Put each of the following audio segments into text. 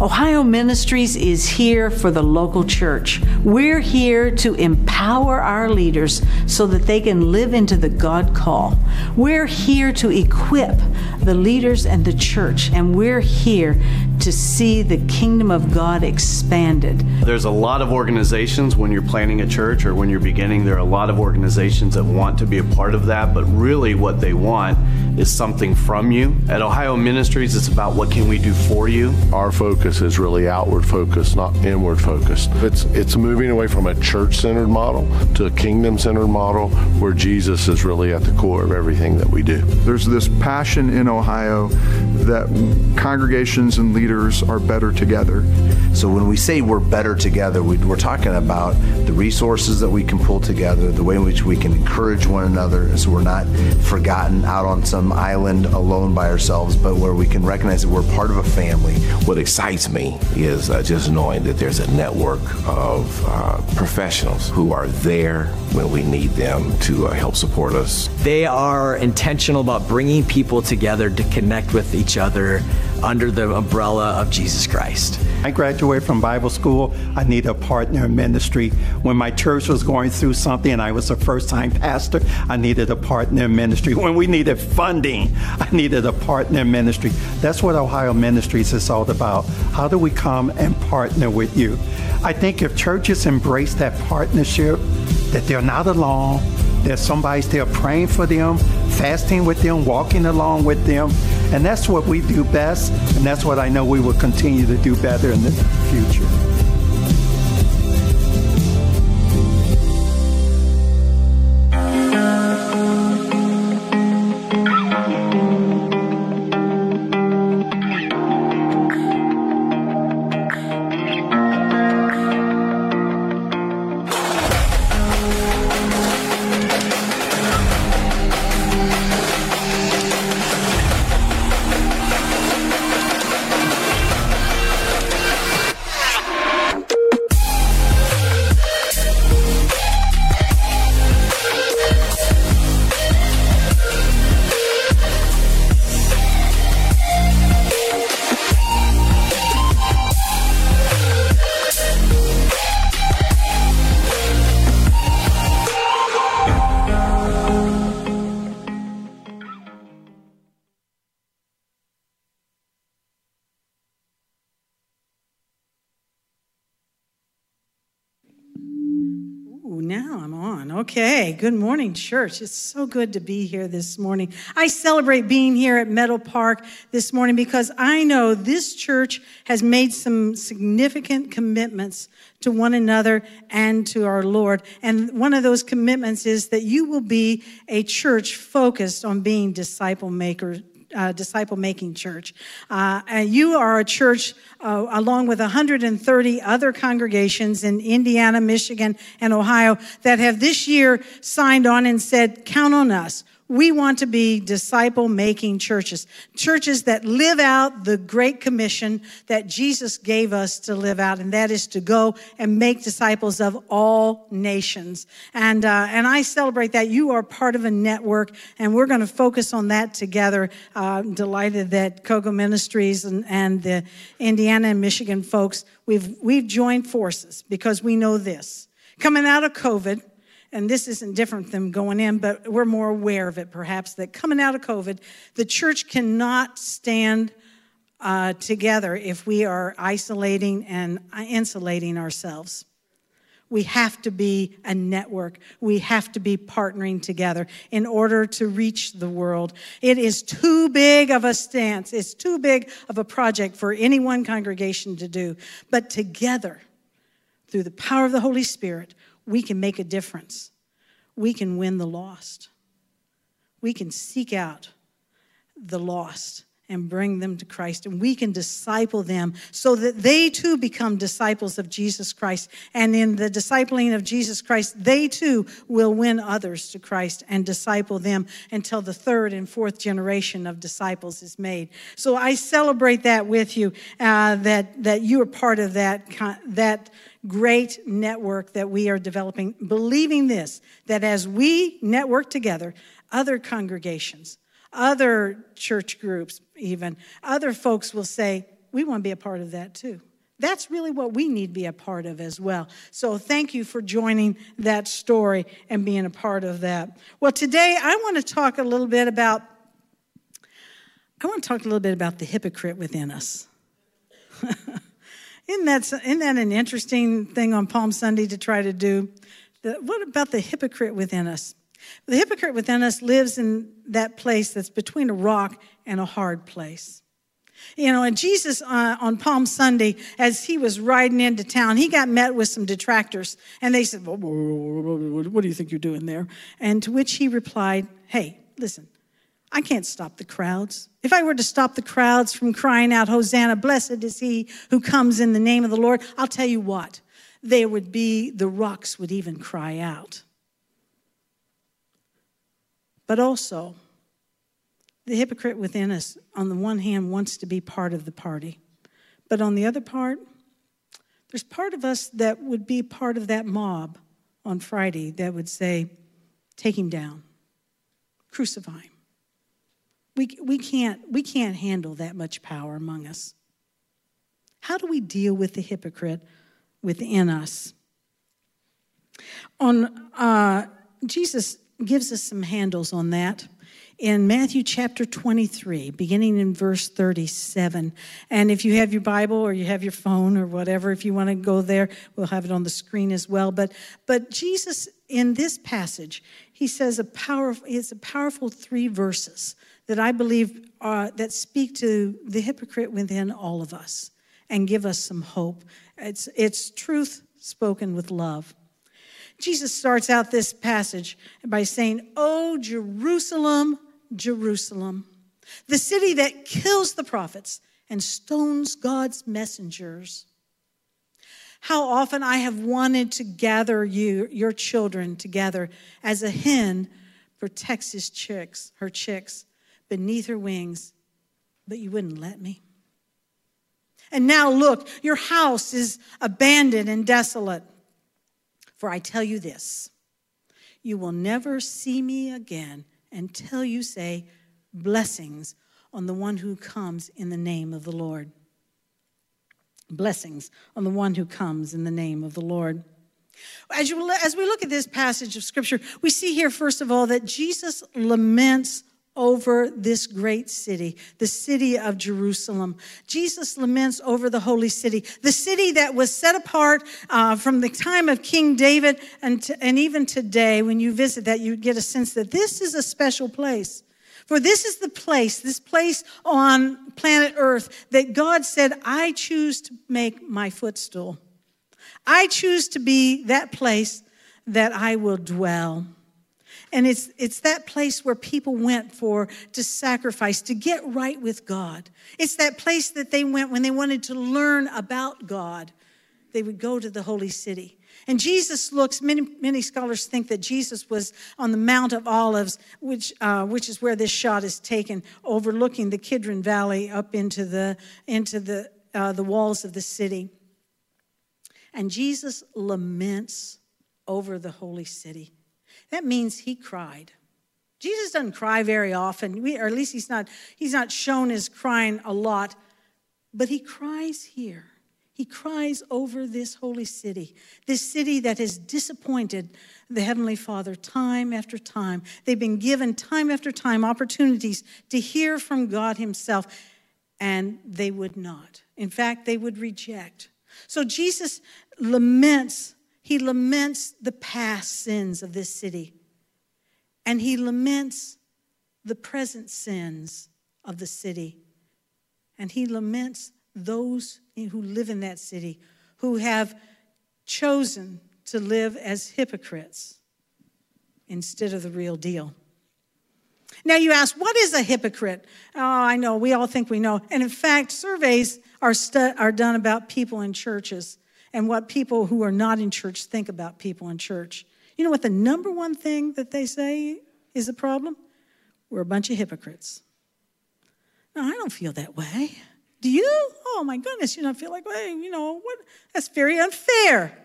Ohio Ministries is here for the local church. We're here to empower our leaders so that they can live into the God call. We're here to equip the leaders and the church, and we're here to see the kingdom of God expanded. There's a lot of organizations when you're planning a church or when you're beginning, there are a lot of organizations that want to be a part of that, but really what they want is something from you. At Ohio Ministries, it's about what can we do for you. Our focus is really outward focused, not inward focused. It's it's moving away from a church-centered model to a kingdom-centered model where Jesus is really at the core of everything that we do. There's this passion in Ohio that congregations and leaders are better together. So when we say we're better together, we, are talking about the resources that we can pull together, the way in which we can encourage one another, so we're not forgotten out on some island alone by ourselves, but where we can recognize that we're part of a family. What excites me is uh, just knowing that there's a network of uh, professionals who are there when we need them to uh, help support us. They are intentional about bringing people together to connect with each other under the umbrella of Jesus Christ. I graduated from Bible school. I needed a partner in ministry. When my church was going through something and I was a first time pastor, I needed a partner in ministry. When we needed funding, I needed a partner in ministry. That's what Ohio Ministries is all about. How do we come and partner with you? I think if churches embrace that partnership, that they're not alone, that somebody's there praying for them, fasting with them, walking along with them. And that's what we do best. And that's what I know we will continue to do better in the future. Okay, good morning, church. It's so good to be here this morning. I celebrate being here at Meadow Park this morning because I know this church has made some significant commitments to one another and to our Lord. And one of those commitments is that you will be a church focused on being disciple makers uh, disciple making church. Uh, you are a church uh, along with 130 other congregations in Indiana, Michigan, and Ohio that have this year signed on and said, Count on us. We want to be disciple making churches, churches that live out the great commission that Jesus gave us to live out, and that is to go and make disciples of all nations. And, uh, and I celebrate that. You are part of a network, and we're going to focus on that together. Uh, delighted that Kogo Ministries and, and the Indiana and Michigan folks, we've, we've joined forces because we know this. Coming out of COVID, and this isn't different than going in, but we're more aware of it perhaps, that coming out of COVID, the church cannot stand uh, together if we are isolating and insulating ourselves. We have to be a network. We have to be partnering together in order to reach the world. It is too big of a stance. It's too big of a project for any one congregation to do. But together, through the power of the Holy Spirit, we can make a difference. We can win the lost. We can seek out the lost and bring them to Christ. And we can disciple them so that they too become disciples of Jesus Christ. And in the discipling of Jesus Christ, they too will win others to Christ and disciple them until the third and fourth generation of disciples is made. So I celebrate that with you, uh, that, that you are part of that, that great network that we are developing, believing this, that as we network together, other congregations, other church groups, even, other folks will say, we want to be a part of that too. That's really what we need to be a part of as well. So thank you for joining that story and being a part of that. Well, today I want to talk a little bit about I want to talk a little bit about the hypocrite within us. isn't, that, isn't that an interesting thing on Palm Sunday to try to do? The, what about the hypocrite within us? The hypocrite within us lives in that place that's between a rock and a hard place. You know, and Jesus uh, on Palm Sunday, as he was riding into town, he got met with some detractors. And they said, well, What do you think you're doing there? And to which he replied, Hey, listen, I can't stop the crowds. If I were to stop the crowds from crying out, Hosanna, blessed is he who comes in the name of the Lord, I'll tell you what, there would be, the rocks would even cry out. But also, the hypocrite within us, on the one hand, wants to be part of the party. But on the other part, there's part of us that would be part of that mob on Friday that would say, take him down, crucify him. We, we, can't, we can't handle that much power among us. How do we deal with the hypocrite within us? On uh, Jesus gives us some handles on that in Matthew chapter 23, beginning in verse 37. And if you have your Bible or you have your phone or whatever, if you want to go there, we'll have it on the screen as well. But, but Jesus, in this passage, he says a powerful, it's a powerful three verses that I believe uh, that speak to the hypocrite within all of us and give us some hope. It's, it's truth spoken with love. Jesus starts out this passage by saying, Oh, Jerusalem, Jerusalem, the city that kills the prophets and stones God's messengers. How often I have wanted to gather you, your children together as a hen protects his chicks, her chicks beneath her wings, but you wouldn't let me. And now look, your house is abandoned and desolate. For I tell you this, you will never see me again until you say, Blessings on the one who comes in the name of the Lord. Blessings on the one who comes in the name of the Lord. As, you, as we look at this passage of Scripture, we see here, first of all, that Jesus laments over this great city, the city of Jerusalem. Jesus laments over the holy city, the city that was set apart uh, from the time of King David and, to, and even today. When you visit that, you get a sense that this is a special place. For this is the place, this place on planet Earth that God said, I choose to make my footstool. I choose to be that place that I will dwell. And it's, it's that place where people went for to sacrifice, to get right with God. It's that place that they went when they wanted to learn about God. They would go to the holy city. And Jesus looks, many, many scholars think that Jesus was on the Mount of Olives, which, uh, which is where this shot is taken, overlooking the Kidron Valley up into the, into the, uh, the walls of the city. And Jesus laments over the holy city. That means he cried. Jesus doesn't cry very often, or at least he's not, he's not shown as crying a lot, but he cries here. He cries over this holy city, this city that has disappointed the Heavenly Father time after time. They've been given time after time opportunities to hear from God Himself, and they would not. In fact, they would reject. So Jesus laments he laments the past sins of this city, and he laments the present sins of the city. And he laments those who live in that city who have chosen to live as hypocrites instead of the real deal. Now, you ask, what is a hypocrite? Oh, I know, we all think we know. And in fact, surveys are, stu- are done about people in churches and what people who are not in church think about people in church. You know what the number one thing that they say is a problem? We're a bunch of hypocrites. No, I don't feel that way. Do you? Oh my goodness, you don't feel like, hey, you know, what? That's very unfair.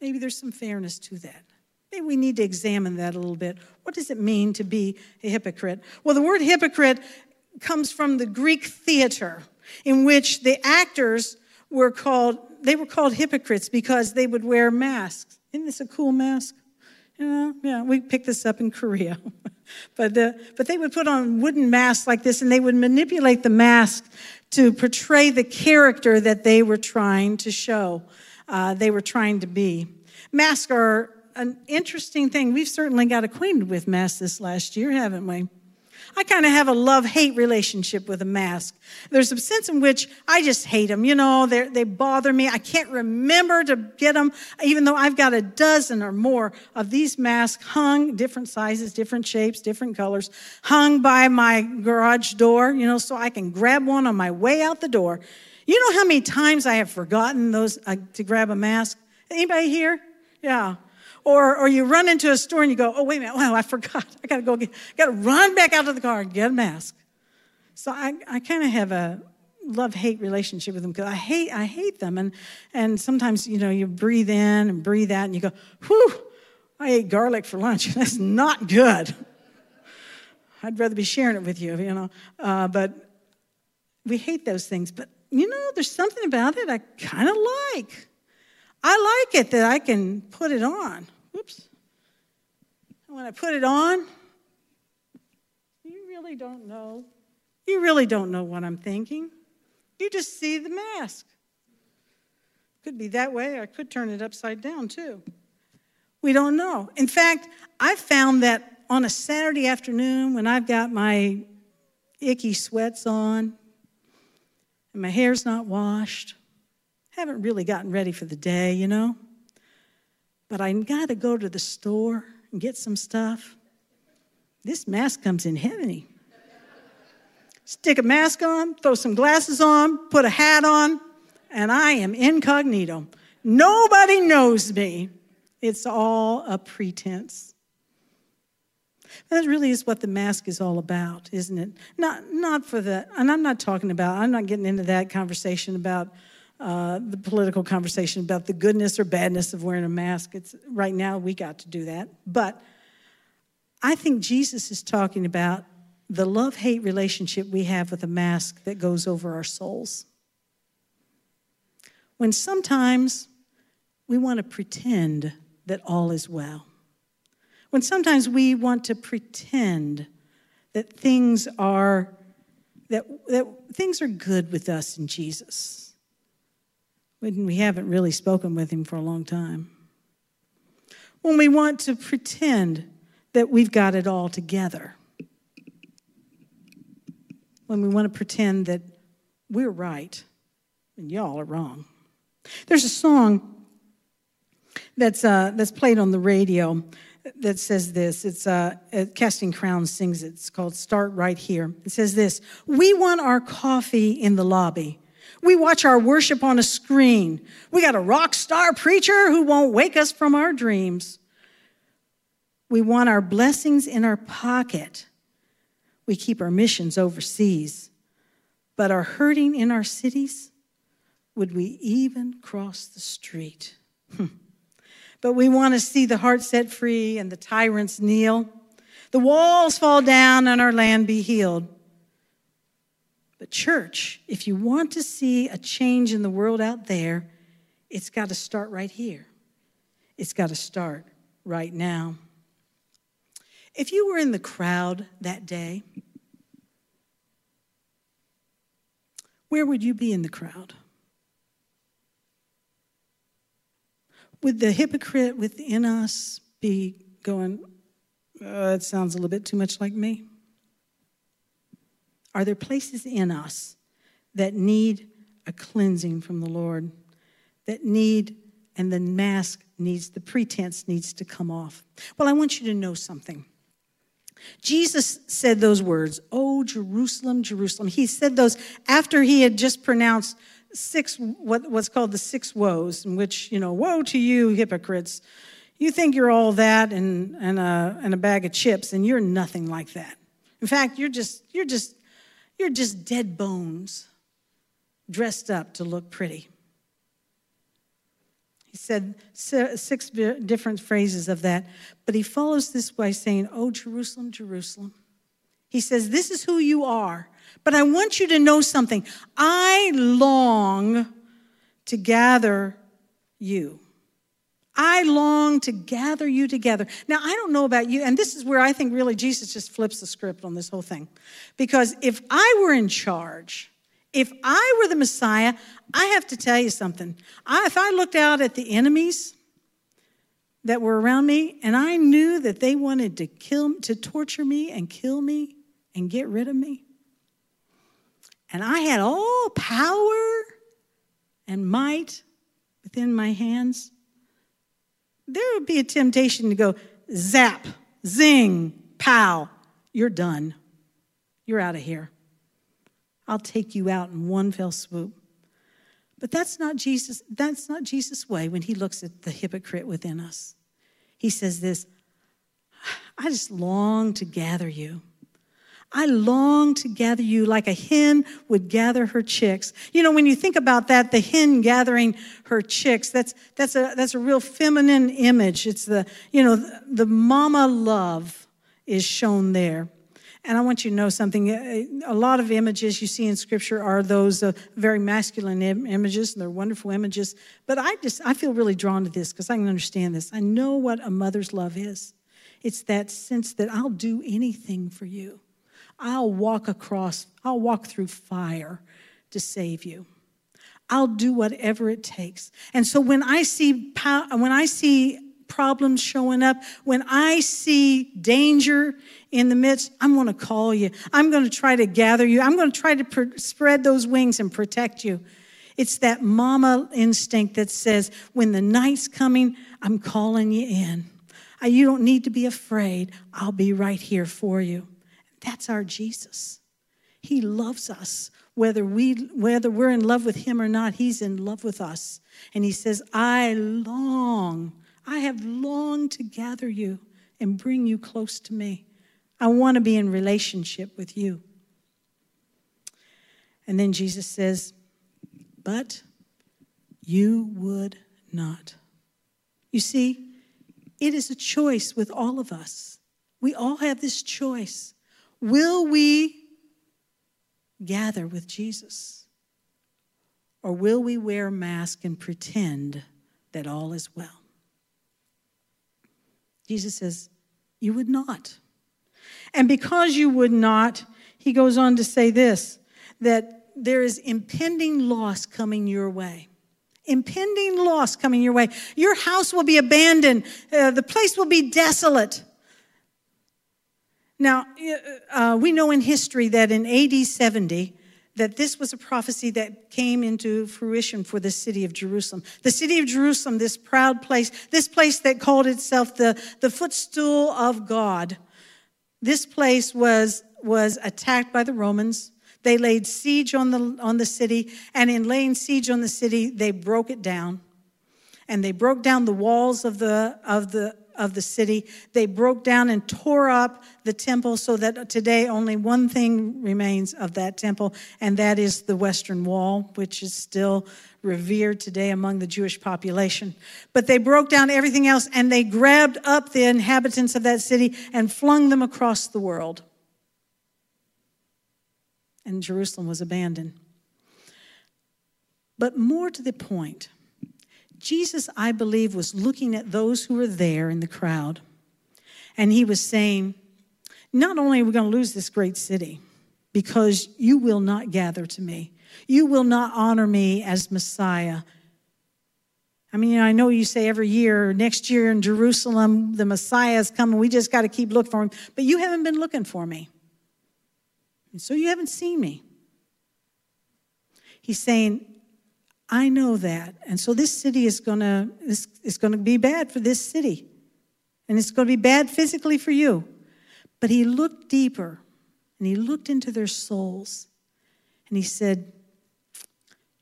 Maybe there's some fairness to that. Maybe we need to examine that a little bit. What does it mean to be a hypocrite? Well, the word hypocrite comes from the Greek theater, in which the actors were called, they were called hypocrites because they would wear masks. Isn't this a cool mask? Know, yeah, we picked this up in Korea. but, uh, but they would put on wooden masks like this and they would manipulate the mask to portray the character that they were trying to show, uh, they were trying to be. Masks are an interesting thing. We've certainly got acquainted with masks this last year, haven't we? I kind of have a love hate relationship with a mask. There's a sense in which I just hate them. You know, they bother me. I can't remember to get them, even though I've got a dozen or more of these masks hung, different sizes, different shapes, different colors, hung by my garage door, you know, so I can grab one on my way out the door. You know how many times I have forgotten those uh, to grab a mask? Anybody here? Yeah. Or, or you run into a store and you go, oh, wait a minute, wow, I forgot. I got to go get, I got to run back out to the car and get a mask. So I, I kind of have a love hate relationship with them because I hate, I hate them. And, and sometimes, you know, you breathe in and breathe out and you go, whew, I ate garlic for lunch. That's not good. I'd rather be sharing it with you, you know. Uh, but we hate those things. But, you know, there's something about it I kind of like. I like it that I can put it on. Whoops. And when I put it on, you really don't know. You really don't know what I'm thinking. You just see the mask. Could be that way, I could turn it upside down too. We don't know. In fact, I found that on a Saturday afternoon when I've got my icky sweats on and my hair's not washed, haven't really gotten ready for the day, you know but I got to go to the store and get some stuff. This mask comes in heavy. Stick a mask on, throw some glasses on, put a hat on, and I am incognito. Nobody knows me. It's all a pretense. That really is what the mask is all about, isn't it? Not, not for the, and I'm not talking about, I'm not getting into that conversation about uh, the political conversation about the goodness or badness of wearing a mask. It's, right now, we got to do that. But I think Jesus is talking about the love hate relationship we have with a mask that goes over our souls. When sometimes we want to pretend that all is well. When sometimes we want to pretend that things are that, that things are good with us in Jesus we haven't really spoken with Him for a long time. When we want to pretend that we've got it all together. When we want to pretend that we're right and y'all are wrong. There's a song that's, uh, that's played on the radio that says this. It's uh, Casting Crowns sings it. It's called Start Right Here. It says this We want our coffee in the lobby we watch our worship on a screen. We got a rock star preacher who won't wake us from our dreams. We want our blessings in our pocket. We keep our missions overseas. But our hurting in our cities, would we even cross the street? Hmm. but we want to see the heart set free and the tyrants kneel, the walls fall down and our land be healed. But, church, if you want to see a change in the world out there, it's got to start right here. It's got to start right now. If you were in the crowd that day, where would you be in the crowd? Would the hypocrite within us be going, oh, that sounds a little bit too much like me? Are there places in us that need a cleansing from the Lord, that need, and the mask needs, the pretense needs to come off? Well, I want you to know something. Jesus said those words, Oh, Jerusalem, Jerusalem. He said those after he had just pronounced six, what, what's called the six woes, in which, you know, woe to you, hypocrites. You think you're all that and, and, a, and a bag of chips, and you're nothing like that. In fact, you're just, you're just you're just dead bones dressed up to look pretty. He said six different phrases of that, but he follows this by saying, Oh, Jerusalem, Jerusalem. He says, This is who you are. But I want you to know something. I long to gather you. I long to gather you together. Now, I don't know about you, and this is where I think really Jesus just flips the script on this whole thing. Because if I were in charge, if I were the Messiah, I have to tell you something. I, if I looked out at the enemies that were around me and I knew that they wanted to kill, to torture me and kill me and get rid of me, and I had all power and might within my hands, there would be a temptation to go zap, zing, pow, you're done. You're out of here. I'll take you out in one fell swoop. But that's not Jesus, that's not Jesus' way when he looks at the hypocrite within us. He says this, I just long to gather you. I long to gather you like a hen would gather her chicks. You know, when you think about that, the hen gathering her chicks, that's, that's, a, that's a real feminine image. It's the, you know, the, the mama love is shown there. And I want you to know something. A lot of images you see in Scripture are those uh, very masculine Im- images, and they're wonderful images. But I just I feel really drawn to this because I can understand this. I know what a mother's love is. It's that sense that I'll do anything for you. I'll walk across. I'll walk through fire to save you. I'll do whatever it takes. And so when I see when I see problems showing up, when I see danger in the midst, I'm going to call you. I'm going to try to gather you. I'm going to try to pr- spread those wings and protect you. It's that mama instinct that says, when the night's coming, I'm calling you in. You don't need to be afraid. I'll be right here for you. That's our Jesus. He loves us. Whether, we, whether we're in love with him or not, he's in love with us. And he says, I long I have longed to gather you and bring you close to me. I want to be in relationship with you. And then Jesus says, But you would not. You see, it is a choice with all of us. We all have this choice. Will we gather with Jesus? Or will we wear a mask and pretend that all is well? Jesus says, You would not. And because you would not, he goes on to say this that there is impending loss coming your way. Impending loss coming your way. Your house will be abandoned, uh, the place will be desolate. Now, uh, we know in history that in AD 70, that this was a prophecy that came into fruition for the city of Jerusalem. The city of Jerusalem, this proud place, this place that called itself the, the footstool of God, this place was, was attacked by the Romans. They laid siege on the, on the city, and in laying siege on the city, they broke it down. And they broke down the walls of the, of the, of the city. They broke down and tore up the temple so that today only one thing remains of that temple, and that is the Western Wall, which is still revered today among the Jewish population. But they broke down everything else and they grabbed up the inhabitants of that city and flung them across the world. And Jerusalem was abandoned. But more to the point, Jesus, I believe, was looking at those who were there in the crowd, and he was saying, Not only are we going to lose this great city, because you will not gather to me, you will not honor me as Messiah. I mean, I know you say every year, next year in Jerusalem, the Messiah is coming. We just got to keep looking for him. But you haven't been looking for me. And so you haven't seen me. He's saying, I know that. And so this city is going to is going to be bad for this city. And it's going to be bad physically for you. But he looked deeper and he looked into their souls and he said,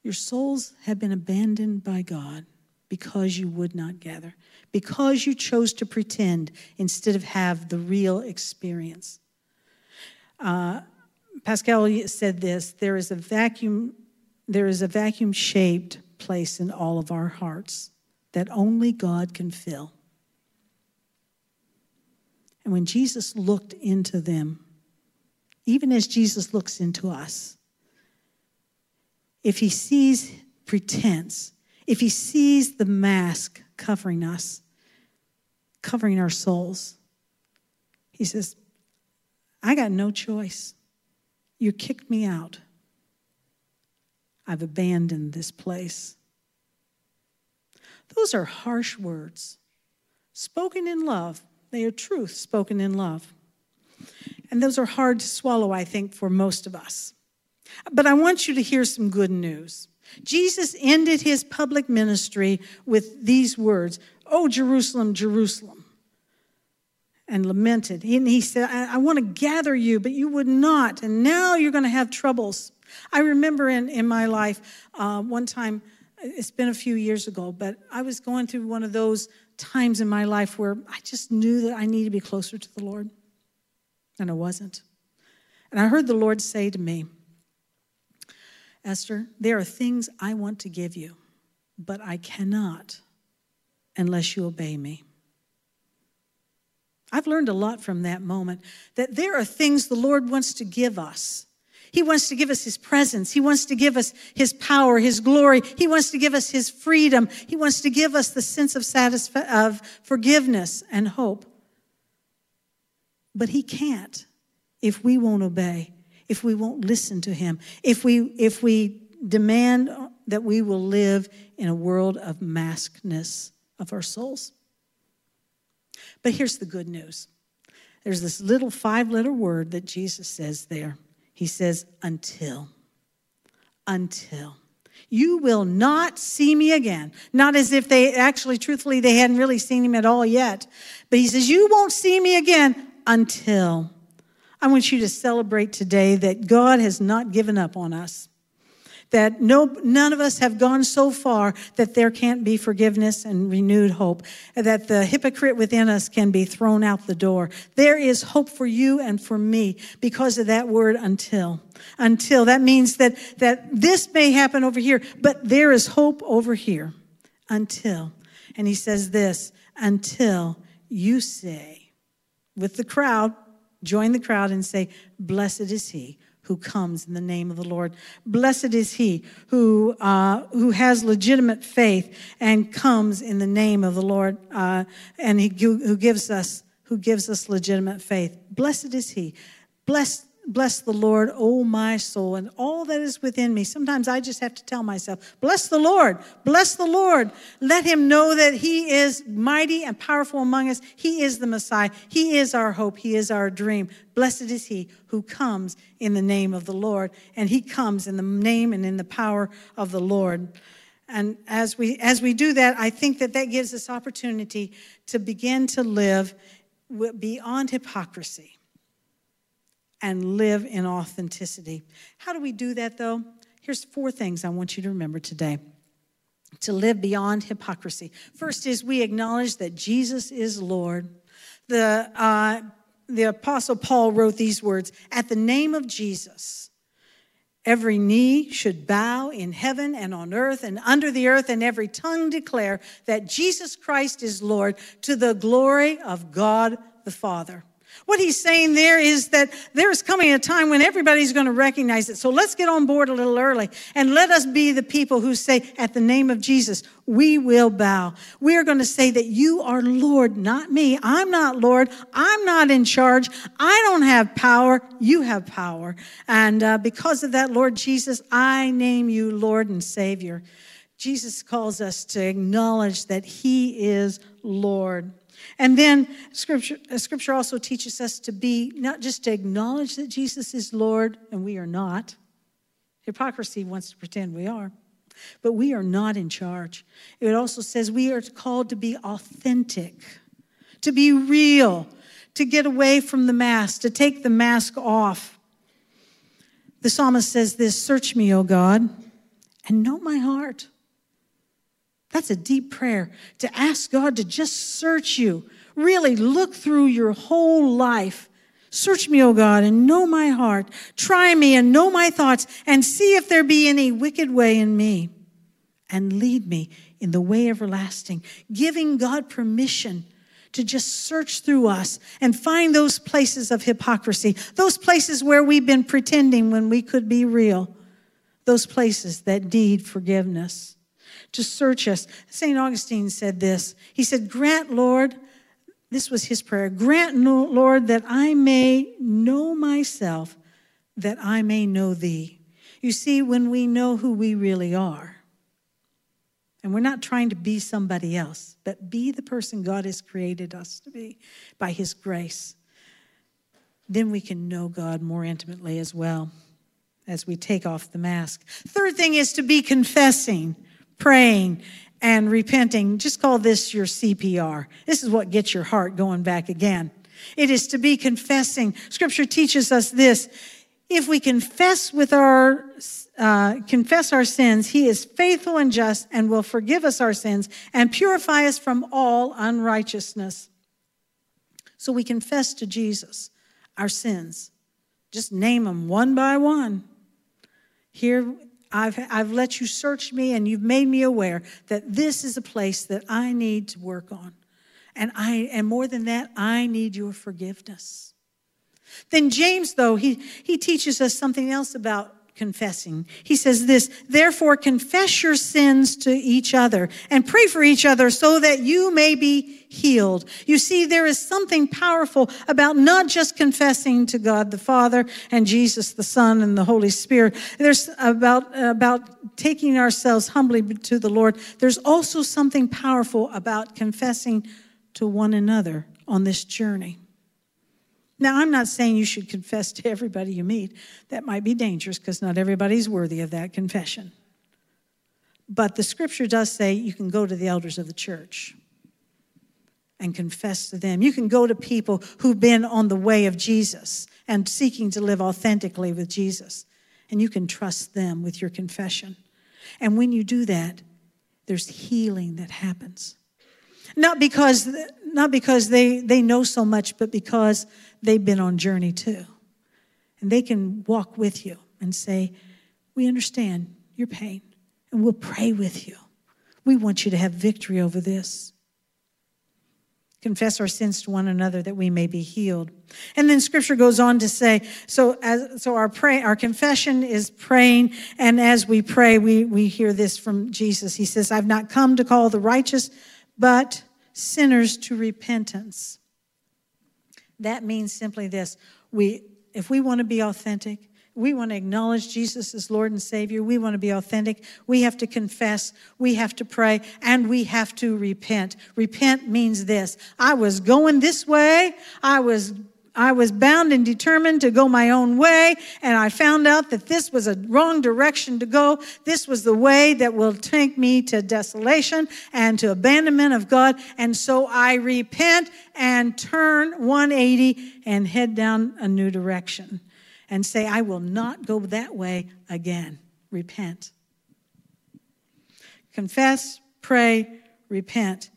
Your souls have been abandoned by God because you would not gather, because you chose to pretend instead of have the real experience. Uh, Pascal said this there is a vacuum there is a vacuum shaped place in all of our hearts that only God can fill. And when Jesus looked into them, even as Jesus looks into us, if he sees pretense, if he sees the mask covering us, covering our souls, he says, I got no choice. You kicked me out. I've abandoned this place. Those are harsh words, spoken in love. They are truth spoken in love. And those are hard to swallow, I think, for most of us. But I want you to hear some good news. Jesus ended his public ministry with these words Oh, Jerusalem, Jerusalem, and lamented. And he said, I, I want to gather you, but you would not. And now you're going to have troubles. I remember in, in my life, uh, one time, it's been a few years ago, but I was going through one of those times in my life where I just knew that I needed to be closer to the Lord, and I wasn't. And I heard the Lord say to me, Esther, there are things I want to give you, but I cannot unless you obey me. I've learned a lot from that moment that there are things the Lord wants to give us. He wants to give us His presence. He wants to give us His power, His glory. He wants to give us His freedom. He wants to give us the sense of, satisfa- of forgiveness and hope. But He can't if we won't obey if we won't listen to him, if we, if we demand that we will live in a world of maskness of our souls. But here's the good news there's this little five letter word that Jesus says there. He says, until. Until. You will not see me again. Not as if they actually, truthfully, they hadn't really seen him at all yet. But he says, You won't see me again until. I want you to celebrate today that God has not given up on us. That no, none of us have gone so far that there can't be forgiveness and renewed hope. That the hypocrite within us can be thrown out the door. There is hope for you and for me because of that word until. Until. That means that, that this may happen over here, but there is hope over here. Until. And he says this, until you say, with the crowd, join the crowd and say, Blessed is he who comes in the name of the Lord. Blessed is he who, uh, who has legitimate faith and comes in the name of the Lord, uh, and he, who gives us who gives us legitimate faith. Blessed is he. Blessed Bless the Lord, O my soul, and all that is within me. Sometimes I just have to tell myself, Bless the Lord, bless the Lord. Let him know that he is mighty and powerful among us. He is the Messiah. He is our hope. He is our dream. Blessed is he who comes in the name of the Lord, and he comes in the name and in the power of the Lord. And as we, as we do that, I think that that gives us opportunity to begin to live beyond hypocrisy and live in authenticity. How do we do that though? Here's four things I want you to remember today to live beyond hypocrisy. First is we acknowledge that Jesus is Lord. The, uh, the Apostle Paul wrote these words At the name of Jesus, every knee should bow in heaven and on earth and under the earth, and every tongue declare that Jesus Christ is Lord to the glory of God the Father. What he's saying there is that there's coming a time when everybody's going to recognize it. So let's get on board a little early and let us be the people who say, at the name of Jesus, we will bow. We are going to say that you are Lord, not me. I'm not Lord. I'm not in charge. I don't have power. You have power. And uh, because of that, Lord Jesus, I name you Lord and Savior. Jesus calls us to acknowledge that he is Lord. And then scripture, uh, scripture also teaches us to be, not just to acknowledge that Jesus is Lord, and we are not. Hypocrisy wants to pretend we are, but we are not in charge. It also says we are called to be authentic, to be real, to get away from the mask, to take the mask off. The psalmist says this Search me, O God, and know my heart. That's a deep prayer to ask God to just search you. Really look through your whole life. Search me, O God, and know my heart. Try me and know my thoughts, and see if there be any wicked way in me. And lead me in the way everlasting, giving God permission to just search through us and find those places of hypocrisy, those places where we've been pretending when we could be real, those places that need forgiveness. To search us. St. Augustine said this. He said, Grant, Lord, this was his prayer, grant, Lord, that I may know myself, that I may know thee. You see, when we know who we really are, and we're not trying to be somebody else, but be the person God has created us to be by His grace. Then we can know God more intimately as well as we take off the mask. Third thing is to be confessing, praying, and repenting. Just call this your CPR. This is what gets your heart going back again. It is to be confessing. Scripture teaches us this. If we confess with our uh, confess our sins, he is faithful and just and will forgive us our sins and purify us from all unrighteousness. So we confess to Jesus our sins. Just name them one by one. Here, I've, I've let you search me and you've made me aware that this is a place that I need to work on. And I, and more than that, I need your forgiveness. Then James, though, he, he teaches us something else about confessing. He says this, therefore confess your sins to each other and pray for each other so that you may be healed. You see, there is something powerful about not just confessing to God the Father and Jesus the Son and the Holy Spirit. There's about, about taking ourselves humbly to the Lord. There's also something powerful about confessing to one another on this journey. Now, I'm not saying you should confess to everybody you meet. That might be dangerous because not everybody's worthy of that confession. But the scripture does say you can go to the elders of the church and confess to them. You can go to people who've been on the way of Jesus and seeking to live authentically with Jesus, and you can trust them with your confession. And when you do that, there's healing that happens. Not because, not because they, they know so much, but because they've been on journey too. And they can walk with you and say, We understand your pain, and we'll pray with you. We want you to have victory over this. Confess our sins to one another that we may be healed. And then scripture goes on to say, so as so our pray our confession is praying, and as we pray, we, we hear this from Jesus. He says, I've not come to call the righteous, but sinners to repentance. That means simply this we, if we want to be authentic, we want to acknowledge Jesus as Lord and Savior. We want to be authentic. We have to confess. We have to pray and we have to repent. Repent means this. I was going this way. I was I was bound and determined to go my own way, and I found out that this was a wrong direction to go. This was the way that will take me to desolation and to abandonment of God. And so I repent and turn 180 and head down a new direction and say, I will not go that way again. Repent. Confess, pray, repent.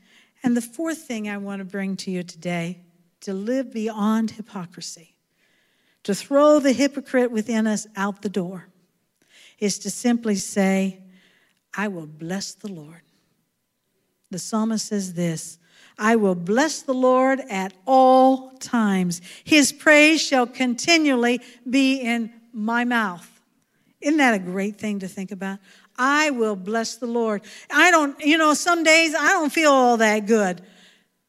And the fourth thing I want to bring to you today to live beyond hypocrisy, to throw the hypocrite within us out the door, is to simply say, I will bless the Lord. The psalmist says this I will bless the Lord at all times. His praise shall continually be in my mouth. Isn't that a great thing to think about? I will bless the Lord. I don't, you know, some days I don't feel all that good.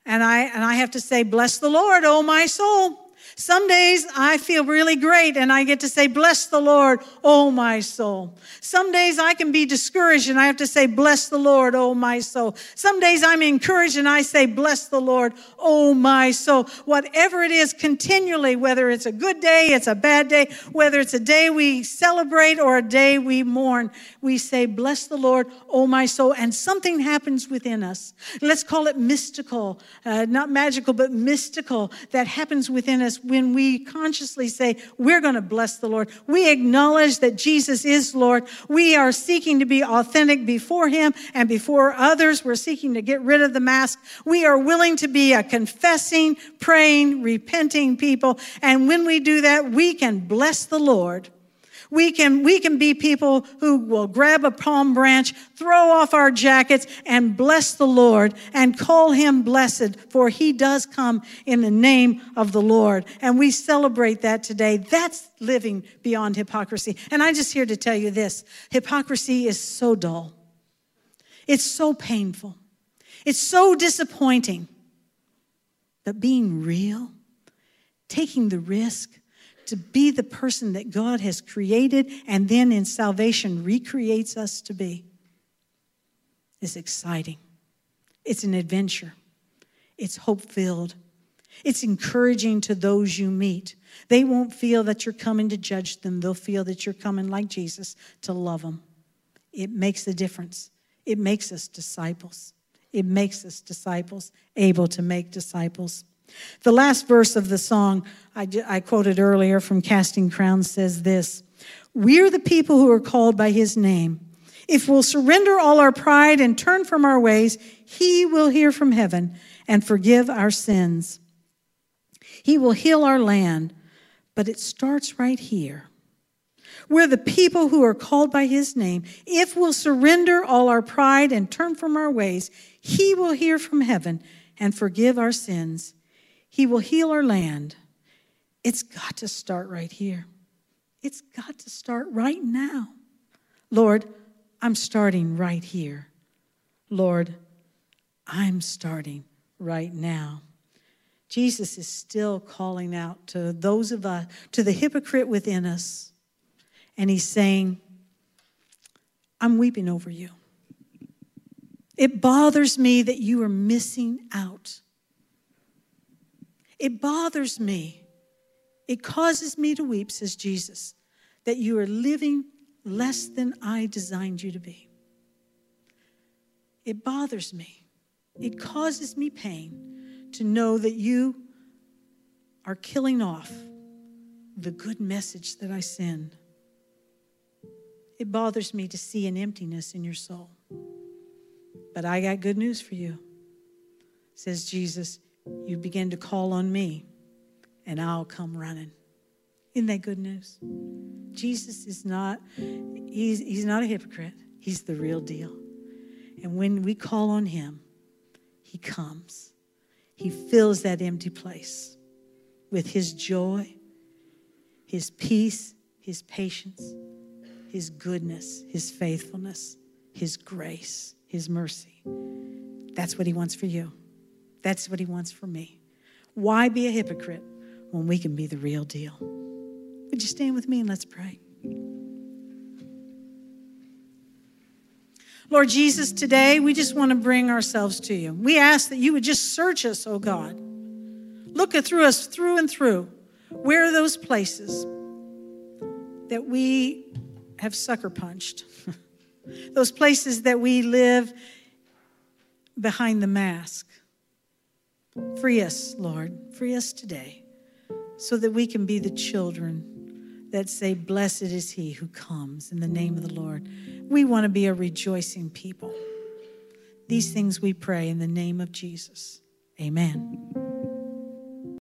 And I, and I have to say, bless the Lord, oh my soul. Some days I feel really great and I get to say, Bless the Lord, oh my soul. Some days I can be discouraged and I have to say, Bless the Lord, oh my soul. Some days I'm encouraged and I say, Bless the Lord, oh my soul. Whatever it is, continually, whether it's a good day, it's a bad day, whether it's a day we celebrate or a day we mourn, we say, Bless the Lord, oh my soul. And something happens within us. Let's call it mystical, uh, not magical, but mystical that happens within us when we consciously say, We're going to bless the Lord. We acknowledge that Jesus is Lord. We are seeking to be authentic before Him and before others. We're seeking to get rid of the mask. We are willing to be a confessing, praying, repenting people. And when we do that, we can bless the Lord. We can, we can be people who will grab a palm branch, throw off our jackets, and bless the Lord and call him blessed, for he does come in the name of the Lord. And we celebrate that today. That's living beyond hypocrisy. And I'm just here to tell you this hypocrisy is so dull, it's so painful, it's so disappointing. But being real, taking the risk, to be the person that God has created and then in salvation recreates us to be is exciting. It's an adventure. It's hope filled. It's encouraging to those you meet. They won't feel that you're coming to judge them, they'll feel that you're coming like Jesus to love them. It makes a difference. It makes us disciples. It makes us disciples, able to make disciples. The last verse of the song I, I quoted earlier from Casting Crowns says this We're the people who are called by his name. If we'll surrender all our pride and turn from our ways, he will hear from heaven and forgive our sins. He will heal our land, but it starts right here. We're the people who are called by his name. If we'll surrender all our pride and turn from our ways, he will hear from heaven and forgive our sins. He will heal our land. It's got to start right here. It's got to start right now. Lord, I'm starting right here. Lord, I'm starting right now. Jesus is still calling out to those of us, to the hypocrite within us, and he's saying, I'm weeping over you. It bothers me that you are missing out. It bothers me. It causes me to weep, says Jesus, that you are living less than I designed you to be. It bothers me. It causes me pain to know that you are killing off the good message that I send. It bothers me to see an emptiness in your soul. But I got good news for you, says Jesus. You begin to call on me, and I'll come running. Isn't that good news? Jesus is not, he's, he's not a hypocrite. He's the real deal. And when we call on him, he comes. He fills that empty place with his joy, his peace, his patience, his goodness, his faithfulness, his grace, his mercy. That's what he wants for you. That's what he wants for me. Why be a hypocrite when we can be the real deal? Would you stand with me and let's pray? Lord Jesus, today we just want to bring ourselves to you. We ask that you would just search us, oh God. Look through us through and through. Where are those places that we have sucker punched? those places that we live behind the mask. Free us, Lord. Free us today so that we can be the children that say, Blessed is he who comes in the name of the Lord. We want to be a rejoicing people. These things we pray in the name of Jesus. Amen.